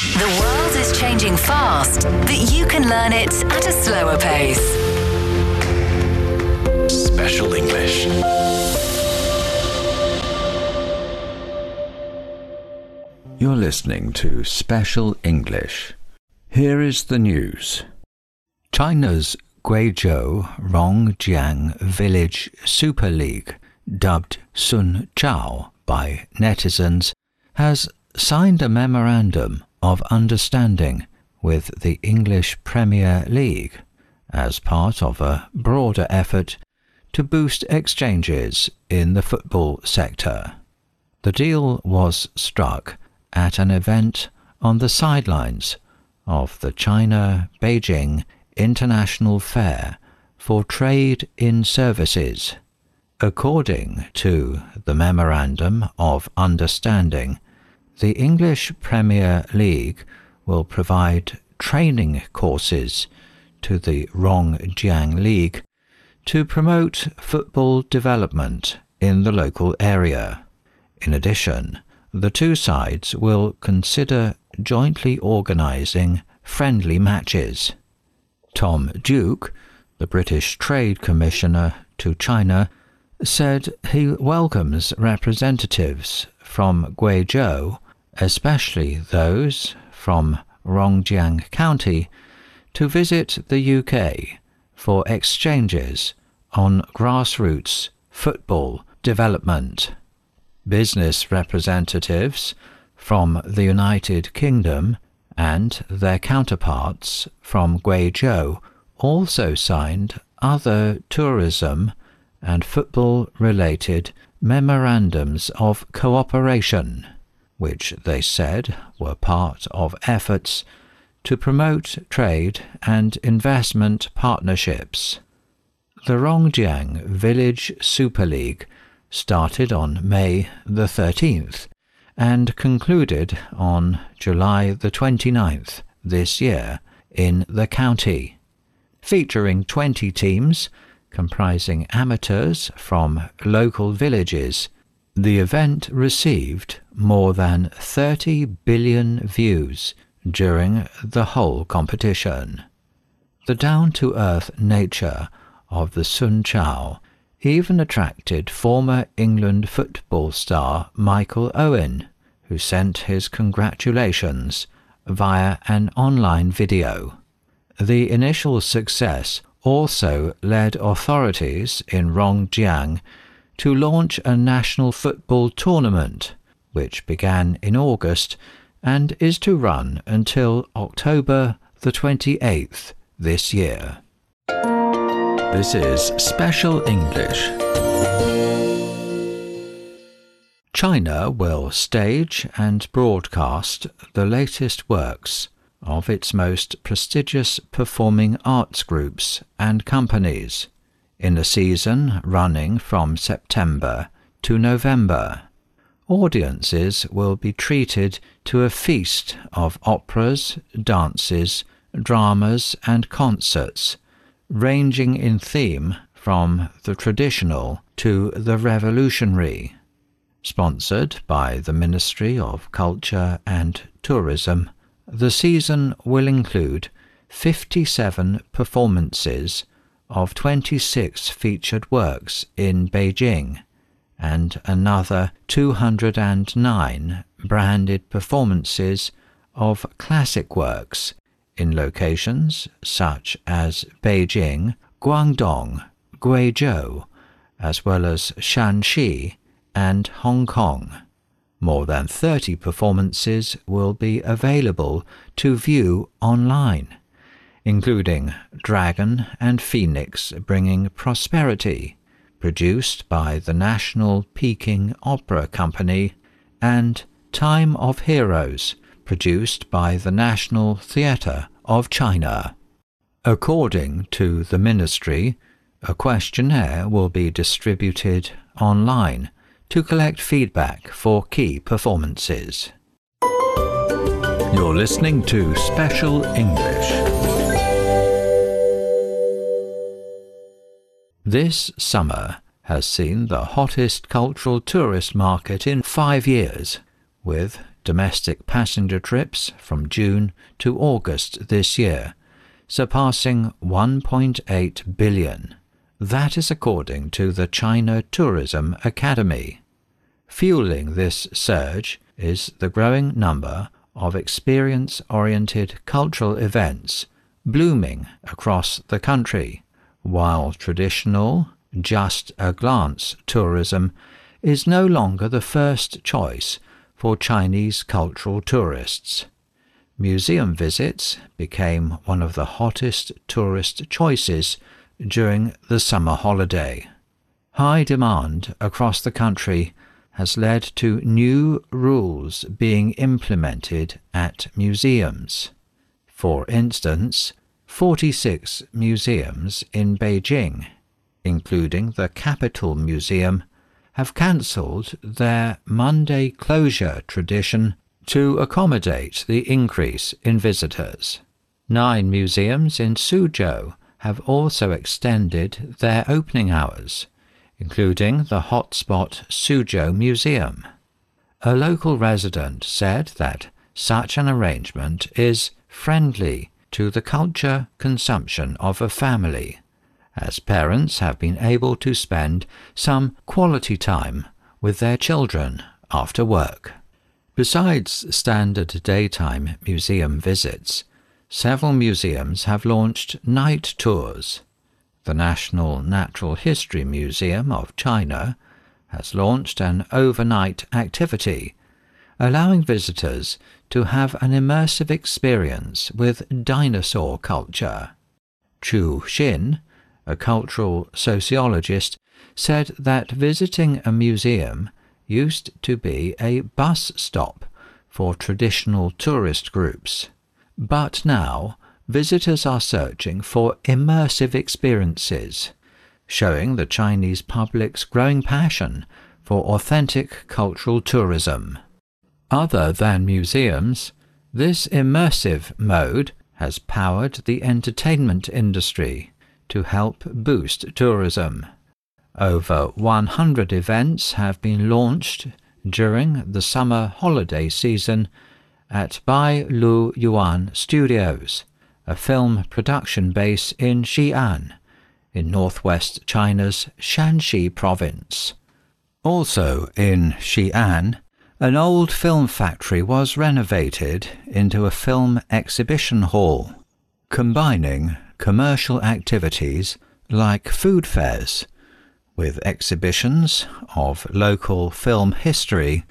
The world is changing fast, but you can learn it at a slower pace. Special English. You're listening to Special English. Here is the news. China's Guizhou Rongjiang Village Super League, dubbed Cun Chao by netizens, has signed a memorandum of understanding with the English Premier League as part of a broader effort to boost exchanges in the football sector. The deal was struck at an event on the sidelines of the China Beijing International Fair for Trade in Services. According to the Memorandum of Understanding, the English Premier League will provide training courses to the Rongjiang League to promote football development in the local area. In addition, the two sides will consider jointly organising friendly matches. Tom Duke, the British Trade Commissioner to China, said he welcomes representatives from Guizhou, especially those from Rongjiang County, to visit the UK for exchanges on grassroots football development. Business representatives from the United Kingdom and their counterparts from Guizhou also signed other tourism and football related memorandums of cooperation, which they said were part of efforts to promote trade and investment partnerships. The Rongjiang Village Super League started on May the 13th and concluded on July the 29th this year in the county, featuring 20 teams comprising amateurs from local villages. The event received more than 30 billion views during the whole competition. The down to earth nature of the Cun Chao even attracted former England football star Michael Owen, who sent his congratulations via an online video. The initial success also led authorities in Rongjiang to launch a national football tournament, which began in August and is to run until October the 28th this year. This is Special English. China will stage and broadcast the latest works of its most prestigious performing arts groups and companies in a season running from September to November. Audiences will be treated to a feast of operas, dances, dramas, and concerts, ranging in theme from the traditional to the revolutionary. Sponsored by the Ministry of Culture and Tourism, the season will include 57 performances of 26 featured works in Beijing and another 209 branded performances of classic works in locations such as Beijing, Guangdong, Guizhou, as well as Shanxi and Hong Kong. More than 30 performances will be available to view online, including Dragon and Phoenix Bringing Prosperity, produced by the National Peking Opera Company, and Time of Heroes, produced by the National Theatre of China. According to the Ministry, a questionnaire will be distributed online to collect feedback for key performances. You're listening to Special English. This summer has seen the hottest cultural tourist market in five years, with domestic passenger trips from June to August this year, surpassing 1.8 billion. That is according to the China Tourism Academy. Fueling this surge is the growing number of experience oriented cultural events blooming across the country, while traditional, just a glance tourism is no longer the first choice for Chinese cultural tourists. Museum visits became one of the hottest tourist choices during the summer holiday. High demand across the country has led to new rules being implemented at museums. For instance, 46 museums in Beijing, including the Capital Museum, have cancelled their Monday closure tradition to accommodate the increase in visitors. Nine museums in Suzhou have also extended their opening hours, including the hotspot Suzhou Museum. A local resident said that such an arrangement is friendly to the culture consumption of a family, as parents have been able to spend some quality time with their children after work. Besides standard daytime museum visits, several museums have launched night tours. The National Natural History Museum of China has launched an overnight activity, allowing visitors to have an immersive experience with dinosaur culture. Chu Xin, a cultural sociologist, said that visiting a museum used to be a bus stop for traditional tourist groups. But now, visitors are searching for immersive experiences, showing the Chinese public's growing passion for authentic cultural tourism. Other than museums, this immersive mode has powered the entertainment industry to help boost tourism. Over 100 events have been launched during the summer holiday season at Bai Lu Yuan Studios, a film production base in Xi'an, in northwest China's Shaanxi province. Also in Xi'an, an old film factory was renovated into a film exhibition hall, combining commercial activities like food fairs with exhibitions of local film history,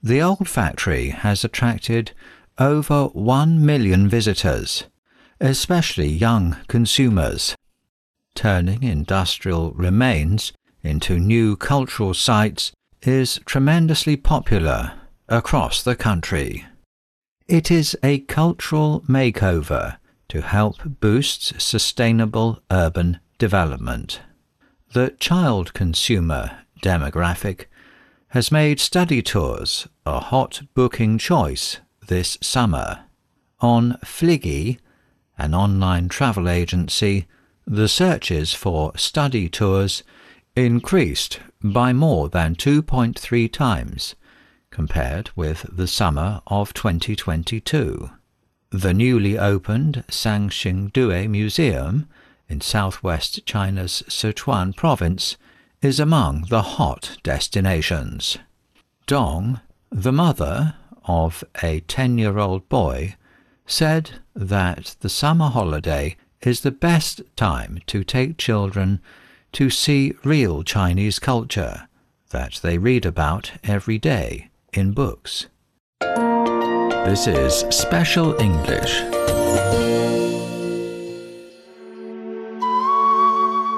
the old factory has attracted over 1 million visitors, especially young consumers. Turning industrial remains into new cultural sites is tremendously popular across the country. It is a cultural makeover to help boost sustainable urban development the child consumer demographic has made study tours a hot booking choice this summer. On Fliggy, an online travel agency, the searches for study tours increased by more than 2.3 times compared with the summer of 2022. The newly opened Sanxingdui Museum in southwest China's Sichuan province is among the hot destinations. Dong, the mother of a 10 year old boy, said that the summer holiday is the best time to take children to see real Chinese culture that they read about every day in books. This is Special English.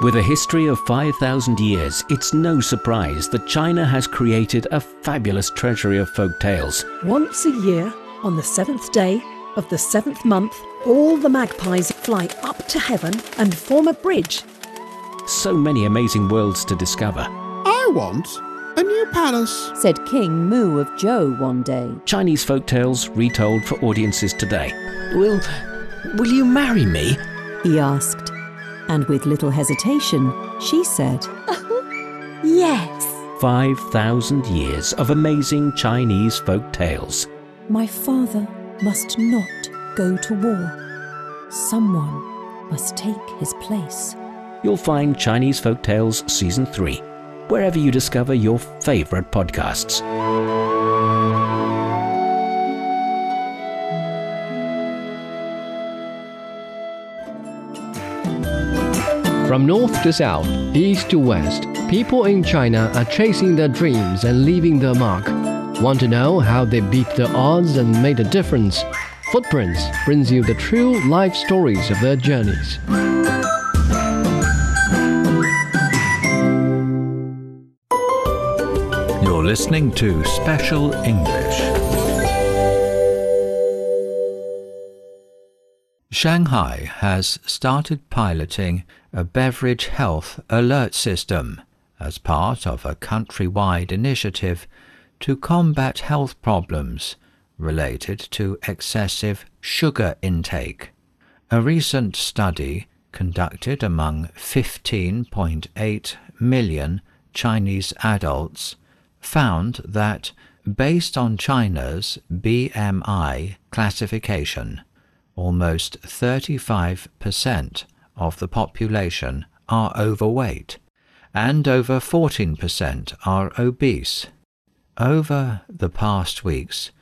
With a history of 5,000 years, it's no surprise that China has created a fabulous treasury of folk tales. Once a year, on the seventh day of the seventh month, all the magpies fly up to heaven and form a bridge. So many amazing worlds to discover. I want a new palace, said King Mu of Zhou one day. Chinese folk tales retold for audiences today. Will, will you marry me? He asked and with little hesitation, she said, Yes. 5,000 years of amazing Chinese folk tales. My father must not go to war. Someone must take his place. You'll find Chinese Folk Tales Season 3 wherever you discover your favorite podcasts. From north to south, east to west, people in China are chasing their dreams and leaving their mark. Want to know how they beat the odds and made a difference? Footprints brings you the true life stories of their journeys. Listening to Special English. Shanghai has started piloting a beverage health alert system as part of a countrywide initiative to combat health problems related to excessive sugar intake. A recent study conducted among 15.8 million Chinese adults found that, based on China's BMI classification, almost 35% of the population are overweight and over 14% are obese. Over the past weeks,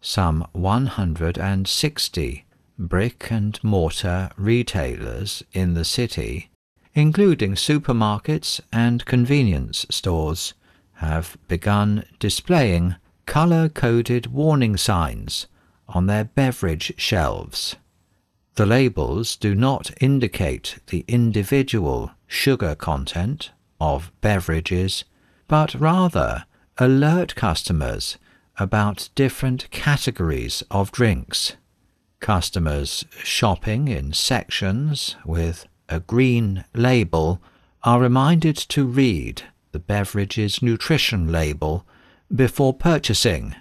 some 160 brick and mortar retailers in the city, including supermarkets and convenience stores, have begun displaying color coded warning signs on their beverage shelves. The labels do not indicate the individual sugar content of beverages, but rather alert customers about different categories of drinks. Customers shopping in sections with a green label are reminded to read the beverage's nutrition label before purchasing.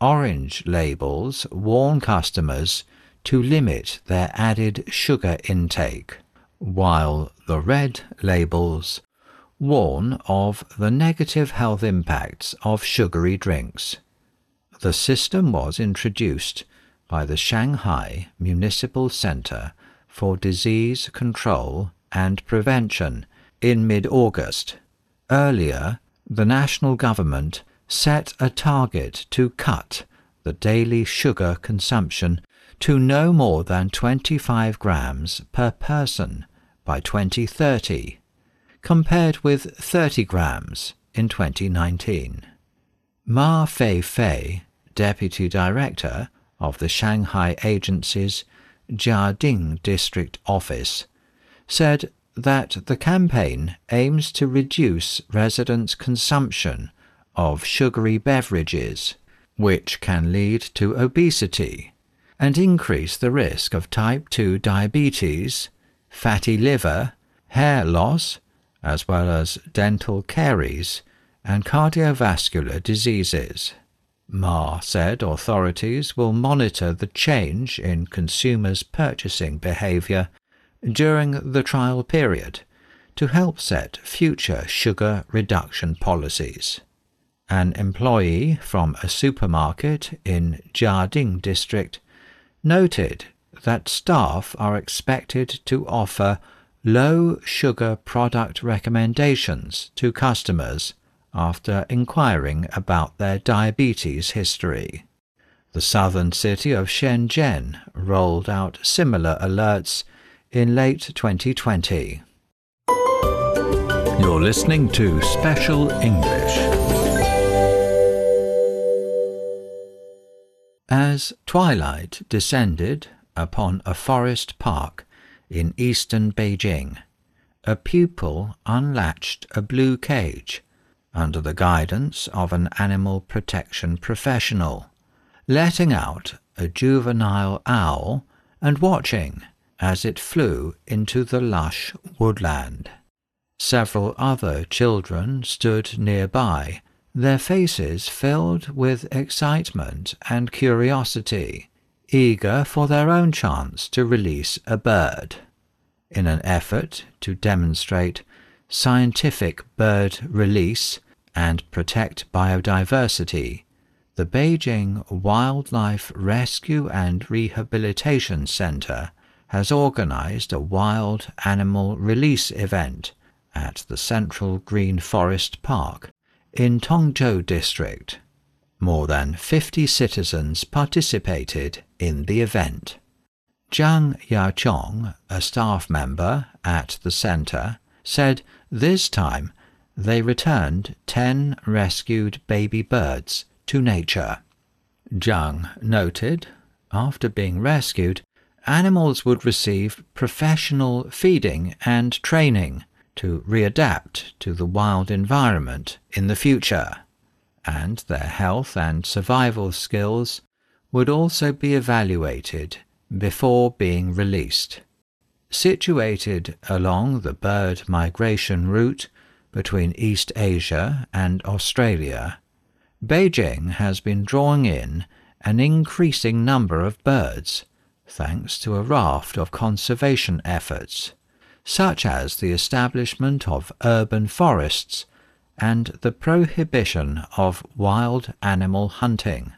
Orange labels warn customers to limit their added sugar intake, while the red labels warn of the negative health impacts of sugary drinks. The system was introduced by the Shanghai Municipal Center for Disease Control and Prevention in mid August. Earlier, the national government set a target to cut the daily sugar consumption to no more than 25 grams per person by 2030, compared with 30 grams in 2019. Ma Fei Fei, Deputy Director of the Shanghai agency's Jiading District Office, said that the campaign aims to reduce residents' consumption of sugary beverages, which can lead to obesity and increase the risk of type 2 diabetes, fatty liver, hair loss, as well as dental caries and cardiovascular diseases. Ma said authorities will monitor the change in consumers' purchasing behavior during the trial period to help set future sugar reduction policies. An employee from a supermarket in Jiading district noted that staff are expected to offer low sugar product recommendations to customers after inquiring about their diabetes history. The southern city of Shenzhen rolled out similar alerts in late 2020. You're listening to Special English. As twilight descended upon a forest park in eastern Beijing, a pupil unlatched a blue cage under the guidance of an animal protection professional, letting out a juvenile owl and watching as it flew into the lush woodland. Several other children stood nearby, their faces filled with excitement and curiosity, eager for their own chance to release a bird. In an effort to demonstrate scientific bird release and protect biodiversity, the Beijing Wildlife Rescue and Rehabilitation Center has organized a wild animal release event at the Central Green Forest Park in Tongzhou District. More than 50 citizens participated in the event. Zhang Yachong, a staff member at the center, said this time they returned 10 rescued baby birds to nature. Zhang noted, after being rescued, animals would receive professional feeding and training to readapt to the wild environment in the future, and their health and survival skills would also be evaluated before being released. Situated along the bird migration route between East Asia and Australia, Beijing has been drawing in an increasing number of birds thanks to a raft of conservation efforts, such as the establishment of urban forests and the prohibition of wild animal hunting.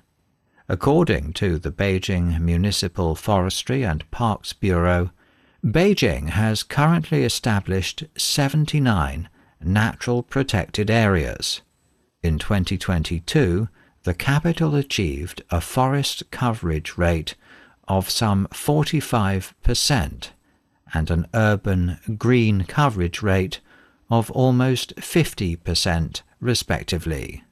According to the Beijing Municipal Forestry and Parks Bureau, Beijing has currently established 79 natural protected areas. In 2022, the capital achieved a forest coverage rate of some 45% and an urban green coverage rate of almost 50%, respectively.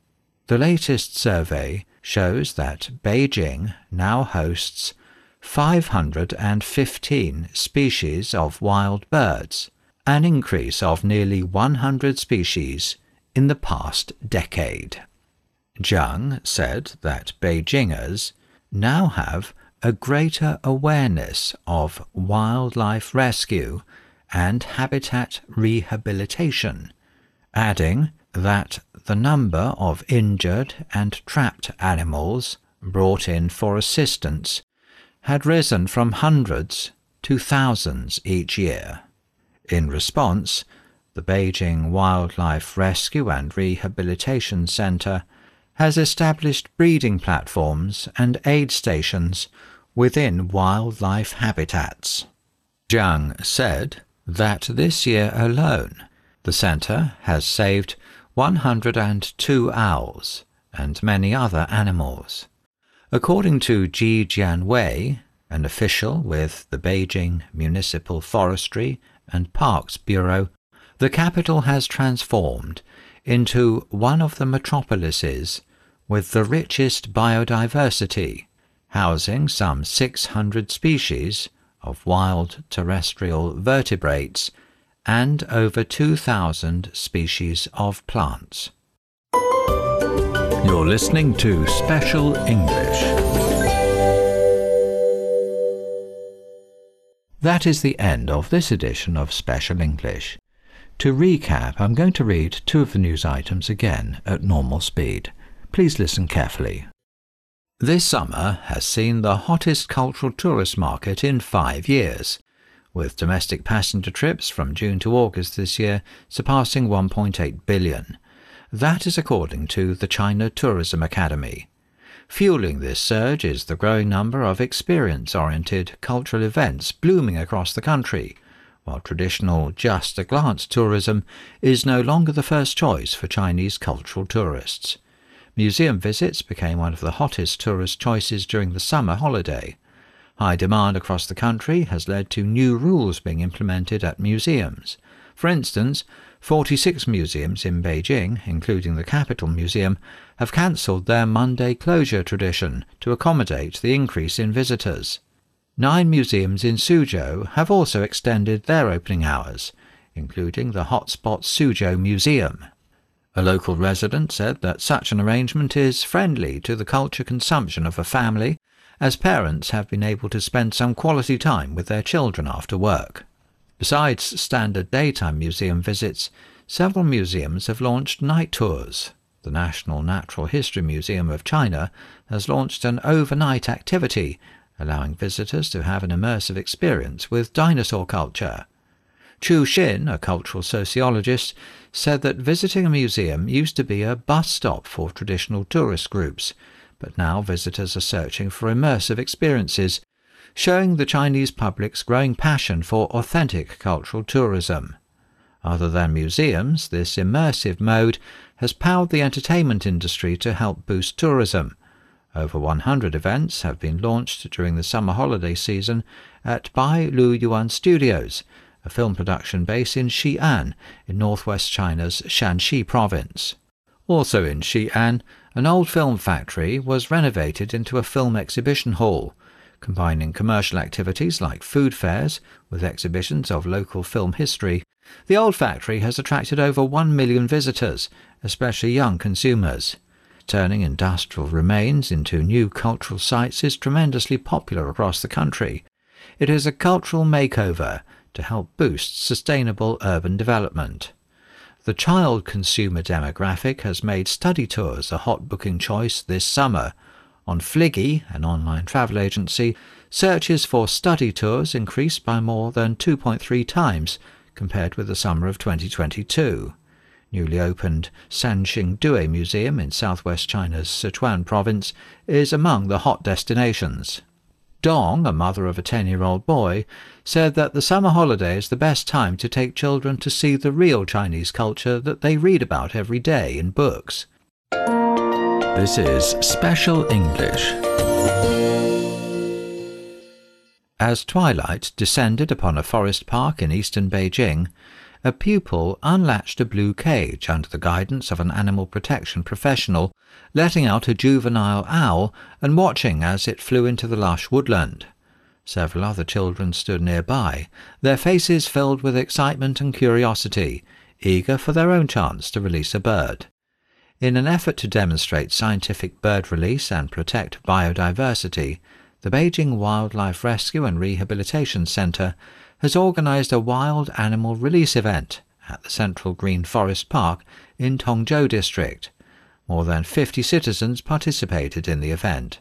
The latest survey shows that Beijing now hosts 515 species of wild birds, an increase of nearly 100 species in the past decade. Zhang said that Beijingers now have a greater awareness of wildlife rescue and habitat rehabilitation, adding that the number of injured and trapped animals brought in for assistance had risen from hundreds to thousands each year. In response, the Beijing Wildlife Rescue and Rehabilitation Center has established breeding platforms and aid stations within wildlife habitats. Zhang said that this year alone, the center has saved 102 owls and many other animals. According to Ji Jianwei, an official with the Beijing Municipal Forestry and Parks Bureau, the capital has transformed into one of the metropolises with the richest biodiversity, housing some 600 species of wild terrestrial vertebrates and over 2,000 species of plants. You're listening to Special English. That is the end of this edition of Special English. To recap, I'm going to read two of the news items again at normal speed. Please listen carefully. This summer has seen the hottest cultural tourist market in five years, with domestic passenger trips from June to August this year surpassing 1.8 billion. That is according to the China Tourism Academy. Fueling this surge is the growing number of experience oriented cultural events blooming across the country, while traditional just a glance tourism is no longer the first choice for Chinese cultural tourists. Museum visits became one of the hottest tourist choices during the summer holiday. High demand across the country has led to new rules being implemented at museums. For instance, 46 museums in Beijing, including the Capital Museum, have cancelled their Monday closure tradition to accommodate the increase in visitors. Nine museums in Suzhou have also extended their opening hours, including the hotspot Suzhou Museum. A local resident said that such an arrangement is friendly to the culture consumption of a family, as parents have been able to spend some quality time with their children after work. Besides standard daytime museum visits, several museums have launched night tours. The National Natural History Museum of China has launched an overnight activity, allowing visitors to have an immersive experience with dinosaur culture. Chu Xin, a cultural sociologist, said that visiting a museum used to be a bus stop for traditional tourist groups, but now visitors are searching for immersive experiences, showing the Chinese public's growing passion for authentic cultural tourism. Other than museums, this immersive mode has powered the entertainment industry to help boost tourism. Over 100 events have been launched during the summer holiday season at Bai Lu Yuan Studios, a film production base in Xi'an in northwest China's Shaanxi province. Also in Xi'an, an old film factory was renovated into a film exhibition hall, combining commercial activities like food fairs with exhibitions of local film history. The old factory has attracted over 1 million visitors, especially young consumers. Turning industrial remains into new cultural sites is tremendously popular across the country. It is a cultural makeover to help boost sustainable urban development. The child consumer demographic has made study tours a hot booking choice this summer. On Fliggy, an online travel agency, searches for study tours increased by more than 2.3 times compared with the summer of 2022. Newly opened Sanxingdui Museum in southwest China's Sichuan province is among the hot destinations. Dong, a mother of a 10 year old boy, said that the summer holiday is the best time to take children to see the real Chinese culture that they read about every day in books. This is Special English. As twilight descended upon a forest park in eastern Beijing, a pupil unlatched a blue cage under the guidance of an animal protection professional, letting out a juvenile owl and watching as it flew into the lush woodland. Several other children stood nearby, their faces filled with excitement and curiosity, eager for their own chance to release a bird. In an effort to demonstrate scientific bird release and protect biodiversity, the Beijing Wildlife Rescue and Rehabilitation Center has organized a wild animal release event at the Central Green Forest Park in Tongzhou District. More than 50 citizens participated in the event.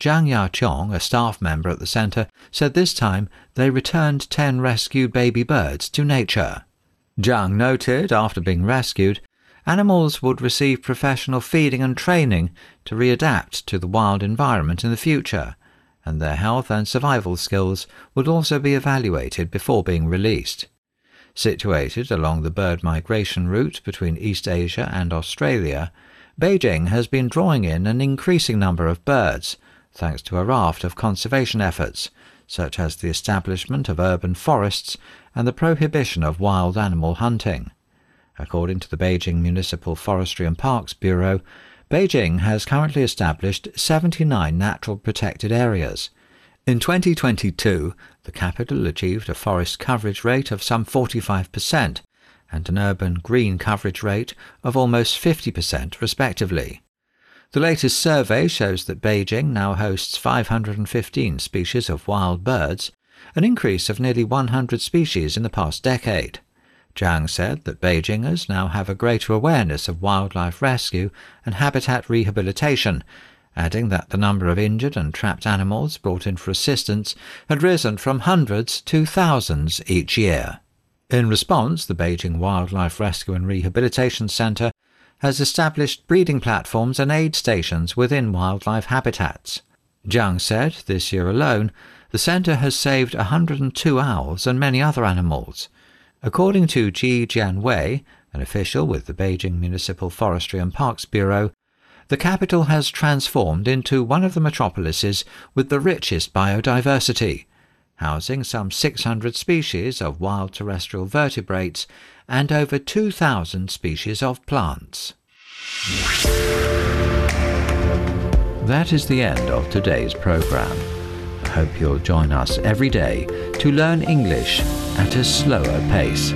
Zhang Yachong, a staff member at the centre, said this time they returned 10 rescued baby birds to nature. Zhang noted after being rescued, animals would receive professional feeding and training to readapt to the wild environment in the future and their health and survival skills would also be evaluated before being released. Situated along the bird migration route between East Asia and Australia, Beijing has been drawing in an increasing number of birds, thanks to a raft of conservation efforts, such as the establishment of urban forests and the prohibition of wild animal hunting. According to the Beijing Municipal Forestry and Parks Bureau, Beijing has currently established 79 natural protected areas. In 2022, the capital achieved a forest coverage rate of some 45% and an urban green coverage rate of almost 50%, respectively. The latest survey shows that Beijing now hosts 515 species of wild birds, an increase of nearly 100 species in the past decade. Zhang said that Beijingers now have a greater awareness of wildlife rescue and habitat rehabilitation, adding that the number of injured and trapped animals brought in for assistance had risen from hundreds to thousands each year. In response, the Beijing Wildlife Rescue and Rehabilitation Center has established breeding platforms and aid stations within wildlife habitats. Zhang said this year alone, the center has saved 102 owls and many other animals. According to Ji Jianwei, an official with the Beijing Municipal Forestry and Parks Bureau, the capital has transformed into one of the metropolises with the richest biodiversity, housing some 600 species of wild terrestrial vertebrates and over 2,000 species of plants. That is the end of today's program. Hope you'll join us every day to learn English at a slower pace.